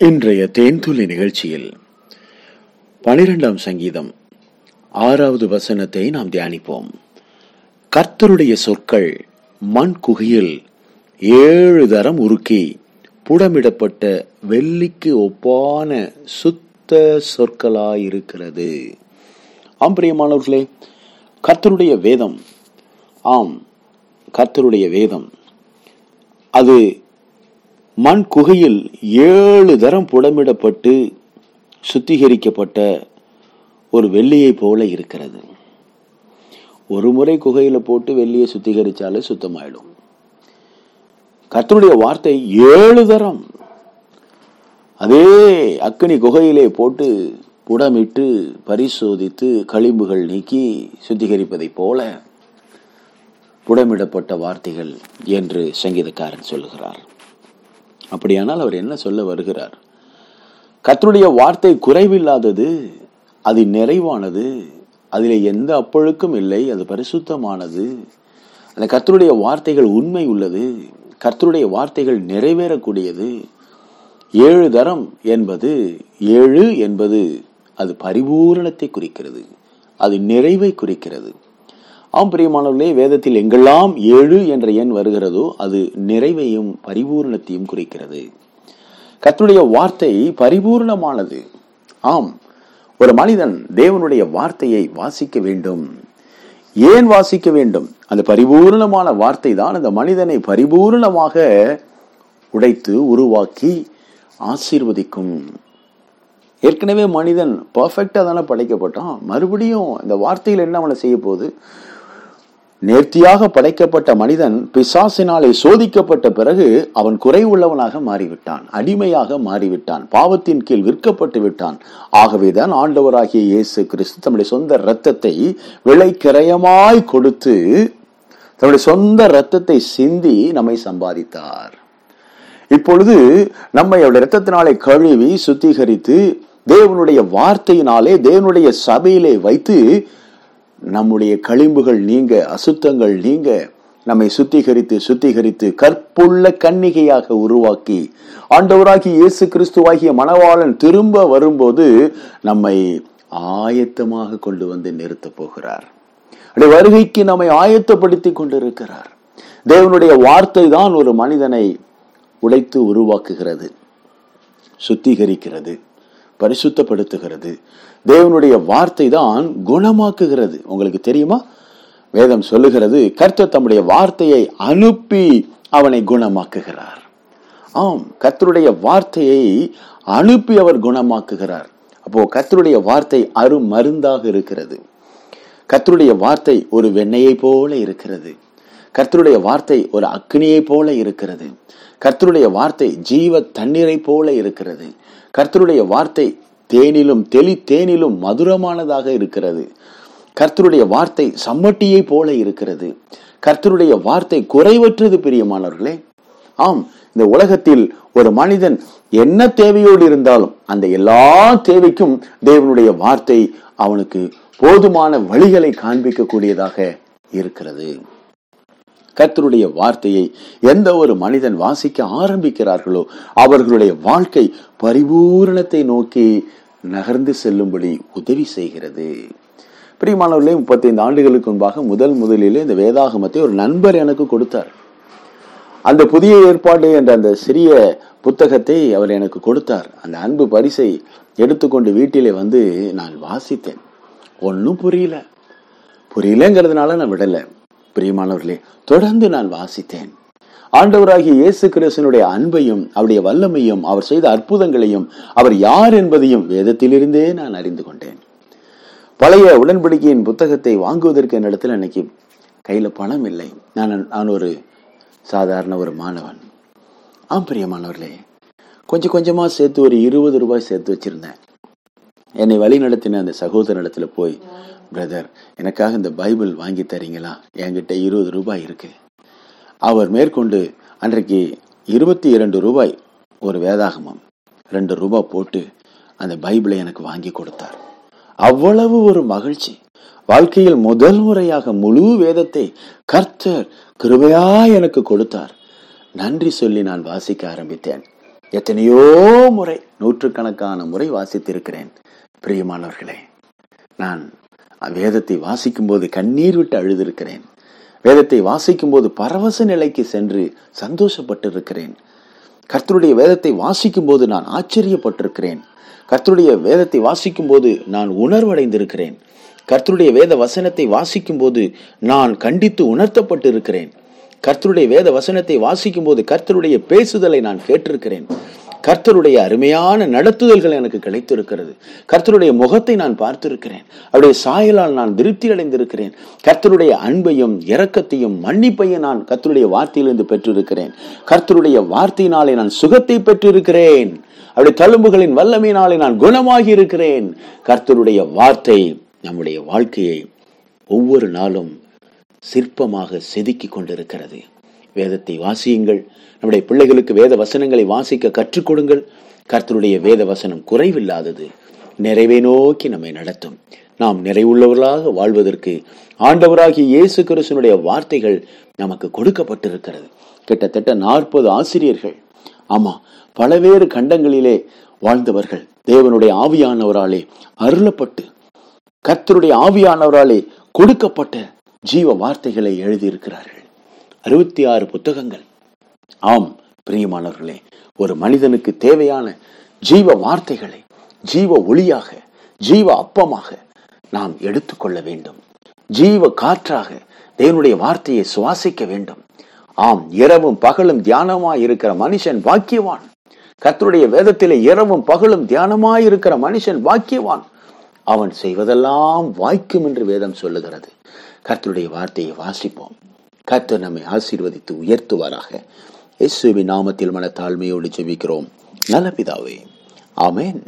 இன்றைய தேன்துளி நிகழ்ச்சியில் பனிரெண்டாம் சங்கீதம் ஆறாவது வசனத்தை நாம் தியானிப்போம். கர்த்தருடைய சொற்கள் மண் குகையில் ஏழு தரம் உருக்கி புடமிடப்பட்ட வெள்ளிக்கு ஒப்பான சுத்த சொற்களாயிருக்கிறது. ஆம் பிரியமானவர்களே கர்த்தருடைய வேதம் ஆம் கர்த்தருடைய வேதம் அது மண் குகையில் ஏழு தரம் புடமிடப்பட்டு சுத்திகரிக்கப்பட்ட ஒரு வெள்ளியை போல இருக்கிறது. ஒரு முறை குகையில் போட்டு வெள்ளியை சுத்திகரிச்சாலே சுத்தமாயிடும். கர்த்தருடைய வார்த்தை ஏழு தரம். அதே அக்கினி குகையிலே போட்டு புடமிட்டு பரிசோதித்து களிம்புகள் நீக்கி சுத்திகரிப்பதைப் போல புடமிடப்பட்ட வார்த்தைகள் என்று சங்கீதக்காரன் சொல்லுகிறார். அப்படியானால் அவர் என்ன சொல்ல வருகிறார்? கத்தருடைய வார்த்தை குறைவில்லாதது அது நிறைவானது அதில் எந்த அப்பொழுக்கும் இல்லை அது பரிசுத்தமானது. அந்த கர்த்தருடைய வார்த்தைகள் உண்மை உள்ளது கர்த்தருடைய வார்த்தைகள் நிறைவேறக்கூடியது. ஏழு தரம் என்பது ஏழு என்பது அது பரிபூரணத்தை குறிக்கிறது அது நிறைவை குறிக்கிறது. ஆம் பிரியமானவர்களே வேதத்தில் எங்கெல்லாம் ஏழு என்ற எண் வருகிறதோ அது நிறைவையும் பரிபூரணத்தையும் குறிக்கிறது. கத்துடைய வார்த்தை பரிபூர்ணமானது. ஆம் ஒரு மனிதன் தேவனுடைய வார்த்தையை வாசிக்க வேண்டும். ஏன் வாசிக்க வேண்டும்? அந்த பரிபூர்ணமான வார்த்தை தான் அந்த மனிதனை பரிபூர்ணமாக உடைத்து உருவாக்கி ஆசீர்வதிக்கும். ஏற்கனவே மனிதன் பர்ஃபெக்டாக தானே படைக்கப்பட்டான். மறுபடியும் இந்த வார்த்தையில் என்ன அவனை செய்ய போகுது நேர்த்தியாக படைக்கப்பட்ட மனிதன் பிசாசினாலே சோதிக்கப்பட்ட பிறகு அவன் குறை உள்ளவனாக மாறிவிட்டான் அடிமையாக மாறிவிட்டான் பாவத்தின் கீழ் விற்கப்பட்டு விட்டான். ஆகவேதான் ஆண்டவராகிய இயேசு கிறிஸ்து தம்முடைய சொந்த இரத்தத்தை விலைக்கிரயமாய் கொடுத்து தன்னுடைய சொந்த இரத்தத்தை சிந்தி நம்மை சம்பாதித்தார். இப்பொழுது நம்மை அவருடைய இரத்தத்தினாலே கழுவி சுத்திகரித்து தேவனுடைய வார்த்தையினாலே தேவனுடைய சபையிலே வைத்து நம்முடைய களிம்புகள் நீங்க அசுத்தங்கள் நீங்க நம்மை சுத்திகரித்து சுத்திகரித்து கற்புள்ள கன்னிகையாக உருவாக்கி ஆண்டவராகி இயேசு கிறிஸ்துவாகிய மணவாளன் திரும்ப வரும்போது நம்மை ஆயத்தமாக கொண்டு வந்து நிறுத்தப் போகிறார். அப்படி வருகைக்கு நம்மை ஆயத்தப்படுத்தி கொண்டிருக்கிறார். தேவனுடைய வார்த்தை தான் ஒரு மனிதனை உடைத்து உருவாக்குகிறது சுத்திகரிக்கிறது. பரிசுத்தப்படுத்துகிறது. தேவனுடைய வார்த்தை தான் குணமாக்குகிறது. உங்களுக்கு தெரியுமா? வேதம் சொல்லுகிறது கர்த்தர் தம்முடைய வார்த்தையை அனுப்பி அவனை குணமாக்குகிறார். ஆம் கர்த்தருடைய வார்த்தையை அனுப்பி அவர் குணமாக்குகிறார். அப்போ கர்த்தருடைய வார்த்தை அருமருந்தாக இருக்கிறது. கர்த்தருடைய வார்த்தை ஒரு வெண்ணையை போல இருக்கிறது. கர்த்தருடைய வார்த்தை ஒரு அக்னியை போல இருக்கிறது. கர்த்தருடைய வார்த்தை ஜீவ தண்ணீரை போல இருக்கிறது. கர்த்தருடைய வார்த்தை தேனிலும் தெளி தேனிலும் மதுரமானதாக இருக்கிறது. கர்த்தருடைய வார்த்தை சம்மட்டியை போல இருக்கிறது. கர்த்தருடைய வார்த்தை குறைவற்றது பிரியமானவர்களே. ஆம் இந்த உலகத்தில் ஒரு மனிதன் என்ன தேவையோடு இருந்தாலும் அந்த எல்லா தேவைக்கும் தேவனுடைய வார்த்தை அவனுக்கு போதுமான வழிகளை காண்பிக்கக்கூடியதாக இருக்கிறது. கத்தருடைய வார்த்தையை எந்த ஒரு மனிதன் வாசிக்க ஆரம்பிக்கிறார்களோ அவர்களுடைய வாழ்க்கை பரிபூரணத்தை நோக்கி நகர்ந்து செல்லும்படி உதவி செய்கிறது. பிரியமானவர்களே முப்பத்தைந்து ஆண்டுகளுக்கு முன்பாக முதல் முதலிலே இந்த வேதாகமத்தை ஒரு நண்பர் எனக்கு கொடுத்தார். அந்த புதிய ஏற்பாடு என்ற அந்த சிறிய புத்தகத்தை அவர் எனக்கு கொடுத்தார். அந்த அன்பு பரிசை எடுத்துக்கொண்டு வீட்டிலே வந்து நான் வாசித்தேன். ஒன்றும் புரியல. புரியலங்கிறதுனால நான் விடலை. பிரியமானவர்களே தொடர்ந்து நான் வாசித்தேன். ஆண்டவராகிய இயேசு கிறிஸ்தனுடைய அன்பையும் அவருடைய வல்லமையும் அவர் செய்த அற்புதங்களையும் அவர் யார் என்பதையும் வேதத்திலிருந்தே நான் அறிந்து கொண்டேன். பழைய உடன்படிக்கையின் புத்தகத்தை வாங்குவதற்கு என்னிடத்தில் அன்னைக்கு கையில் பணம் இல்லை. நான் நான் ஒரு சாதாரண ஒரு மாணவன். ஆம் பிரியமானவர்களே கொஞ்சம் கொஞ்சமாக சேர்த்து ஒரு இருபது ரூபாய் சேர்த்து வச்சிருந்தேன். என்னை வழி நடத்தின அந்த சகோதரனிடத்துல போய் பிரதர் எனக்காக இந்த பைபிள் வாங்கி தரீங்களா? என்கிட்ட இருபது ரூபாய் இருக்கு. அவர் மேற்கொண்டு அன்றைக்கு இருபத்தி இரண்டு ரூபாய் ஒரு வேதாகமம் ரெண்டு ரூபாய் போட்டு அந்த பைபிளை எனக்கு வாங்கி கொடுத்தார். அவ்வளவு ஒரு மகிழ்ச்சி. வாழ்க்கையில் முதல் முறையாக முழு வேதத்தை கர்த்தர் கிருபையா எனக்கு கொடுத்தார். நன்றி சொல்லி நான் வாசிக்க ஆரம்பித்தேன். எத்தனையோ முறை நூற்றுக்கணக்கான முறை வாசித்திருக்கிறேன். பிரியமானவர்களே நான் வேதத்தை வாசிக்கும் போது கண்ணீர் விட்டு அழுதிருக்கிறேன். வேதத்தை வாசிக்கும் போது பரவச நிலைக்கு சென்று சந்தோஷப்பட்டிருக்கிறேன். கர்த்தருடைய வேதத்தை வாசிக்கும் போது நான் ஆச்சரியப்பட்டிருக்கிறேன். கர்த்தருடைய வேதத்தை வாசிக்கும் போது நான் உணர்வடைந்திருக்கிறேன். கர்த்தருடைய வேத வசனத்தை வாசிக்கும் போது நான் கண்டித்து உணர்த்தப்பட்டிருக்கிறேன். கர்த்தருடைய வேத வசனத்தை வாசிக்கும் போது கர்த்தருடைய பேசுதலை நான் கேட்டிருக்கிறேன். கர்த்தருடைய அருமையான நடத்துதல்கள் எனக்கு கிடைத்திருக்கிறது. கர்த்தருடைய முகத்தை நான் பார்த்திருக்கிறேன். அவருடைய சாயலால் நான் திருப்தி அடைந்திருக்கிறேன் கர்த்தருடைய அன்பையும் இரக்கத்தையும் மன்னிப்பையும் நான் கர்த்தருடைய வார்த்தையிலிருந்து பெற்றிருக்கிறேன். கர்த்தருடைய வார்த்தையினாலே நான் சுகத்தை பெற்றிருக்கிறேன். அவருடைய தழும்புகளின் வல்லமையினாலே நான் குணமாகி இருக்கிறேன். கர்த்தருடைய வார்த்தை நம்முடைய வாழ்க்கையை ஒவ்வொரு நாளும் சிற்பமாக செதுக்கி கொண்டிருக்கிறது. வேதத்தை வாசியுங்கள். நம்முடைய பிள்ளைகளுக்கு வேத வசனங்களை வாசிக்க கற்றுக் கொடுங்கள். கர்த்தருடைய வேத வசனம் குறைவில்லாதது. நிறைவை நோக்கி நம்மை நடத்தும். நாம் நிறைவுள்ளவர்களாக வாழ்வதற்கு ஆண்டவராகிய இயேசு கிறிஸ்தனுடைய வார்த்தைகள் நமக்கு கொடுக்கப்பட்டிருக்கிறது. கிட்டத்தட்ட நாற்பது ஆசிரியர்கள். ஆமா பலவேறு கண்டங்களிலே வாழ்ந்தவர்கள். தேவனுடைய ஆவியானவராலே அருளப்பட்டு கர்த்தருடைய ஆவியானவராலே கொடுக்கப்பட்ட ஜீவ வார்த்தைகளை எழுதியிருக்கிறார்கள். அறுபத்தி ஆறு புத்தகங்கள். ஆம் பிரியமானவர்களே ஒரு மனிதனுக்கு தேவையான ஜீவ வார்த்தைகளை ஜீவ ஒளியாக ஜீவ அப்பமாக நாம் எடுத்துக்கொள்ள வேண்டும். ஜீவ காற்றாக தேவனுடைய வார்த்தையை சுவாசிக்க வேண்டும். ஆம் இரவும் பகலும் தியானமாய் இருக்கிற மனுஷன் பாக்கியவான். கத்தருடைய வேதத்திலே இரவும் பகலும் தியானமாய் இருக்கிற மனுஷன் பாக்கியவான். அவன் செய்வதெல்லாம் வாய்க்கும் என்று வேதம் சொல்லுகிறது. கர்த்தருடைய வார்த்தையை வாசிப்போம். கர்த்தர் நம்மை ஆசீர்வதித்து உயர்த்துவாராக. இயேசுவின் நாமத்தில் மன தாழ்மையோடு ஜெபிக்கிறோம். நல்ல பிதாவே ஆமேன்.